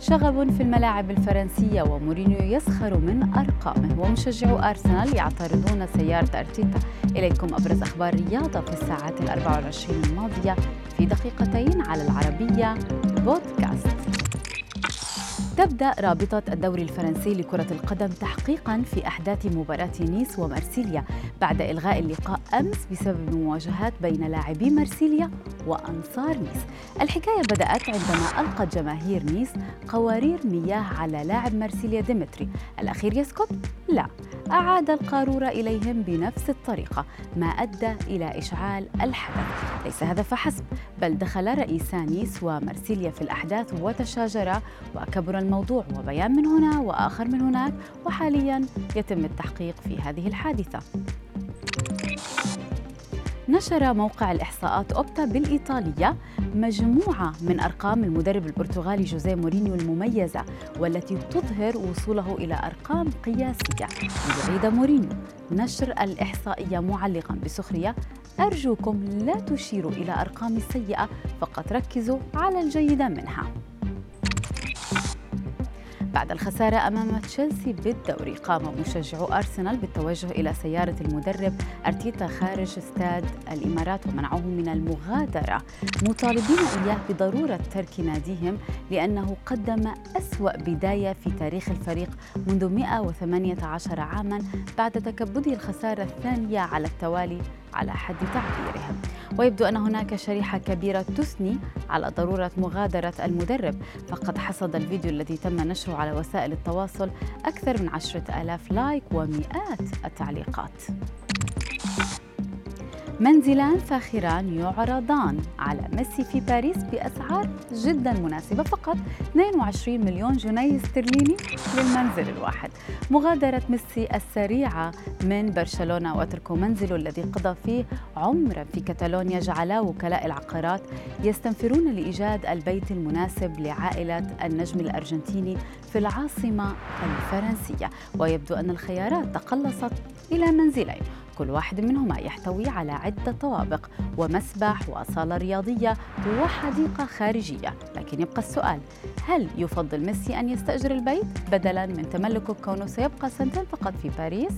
شغب في الملاعب الفرنسية ومورينيو يسخر من أرقامه. ومشجعو أرسنال يعترضون سيارة أرتيتا. إليكم أبرز أخبار الرياضة في الساعات الأربع والعشرين الماضية في دقيقتين على العربية بودكاست. تبدأ رابطة الدوري الفرنسي لكرة القدم تحقيقا في أحداث مباراة نيس ومارسيليا بعد إلغاء اللقاء أمس بسبب مواجهات بين لاعبي مارسيليا وأنصار نيس. الحكاية بدأت عندما ألقت جماهير نيس قوارير مياه على لاعب مارسيليا ديمتري. الأخير يسكت؟ لا. أعاد القارورة إليهم بنفس الطريقة ما أدى إلى إشعال الحدث. ليس هذا فحسب بل دخل رئيسا نيس ومارسيليا في الأحداث وتشاجرا وكبر الموضوع وبيان من هنا وآخر من هناك وحاليا يتم التحقيق في هذه الحادثة. نشر موقع الإحصاءات أوبتا بالإيطالية مجموعة من أرقام المدرب البرتغالي جوزيه مورينيو المميزة والتي تظهر وصوله إلى أرقام قياسية. ليعيد مورينيو نشر الإحصائية معلقا بسخرية. أرجوكم لا تشيروا إلى أرقام السيئة فقط ركزوا على الجيدة منها. بعد الخسارة أمام تشيلسي بالدوري قام مشجعو أرسنال بالتوجه إلى سيارة المدرب أرتيتا خارج استاد الإمارات ومنعوه من المغادرة. مطالبين إياه بضرورة ترك ناديهم لأنه قدم أسوأ بداية في تاريخ الفريق منذ 118 عاما بعد تكبده الخسارة الثانية على التوالي على حد تعبيرهم. ويبدو أن هناك شريحة كبيرة تثني على ضرورة مغادرة المدرب. فقد حصد الفيديو الذي تم نشره على وسائل التواصل أكثر من عشرة آلاف لايك ومئات التعليقات. منزلان فاخران يعرضان على ميسي في باريس بأسعار جدا مناسبة فقط. 22 مليون جنيه استرليني للمنزل الواحد. مغادرة ميسي السريعة من برشلونة وتركه منزله الذي قضى فيه عمرا في كتالونيا جعلا وكلاء العقارات. يستنفرون لإيجاد البيت المناسب لعائلة النجم الأرجنتيني في العاصمة الفرنسية. ويبدو أن الخيارات تقلصت إلى منزلين. كل واحد منهما يحتوي على عدة طوابق ومسبح وصالة رياضية وحديقة خارجية لكن يبقى السؤال هل يفضل ميسي أن يستأجر البيت بدلا من تملكه كونه سيبقى سنتين فقط في باريس؟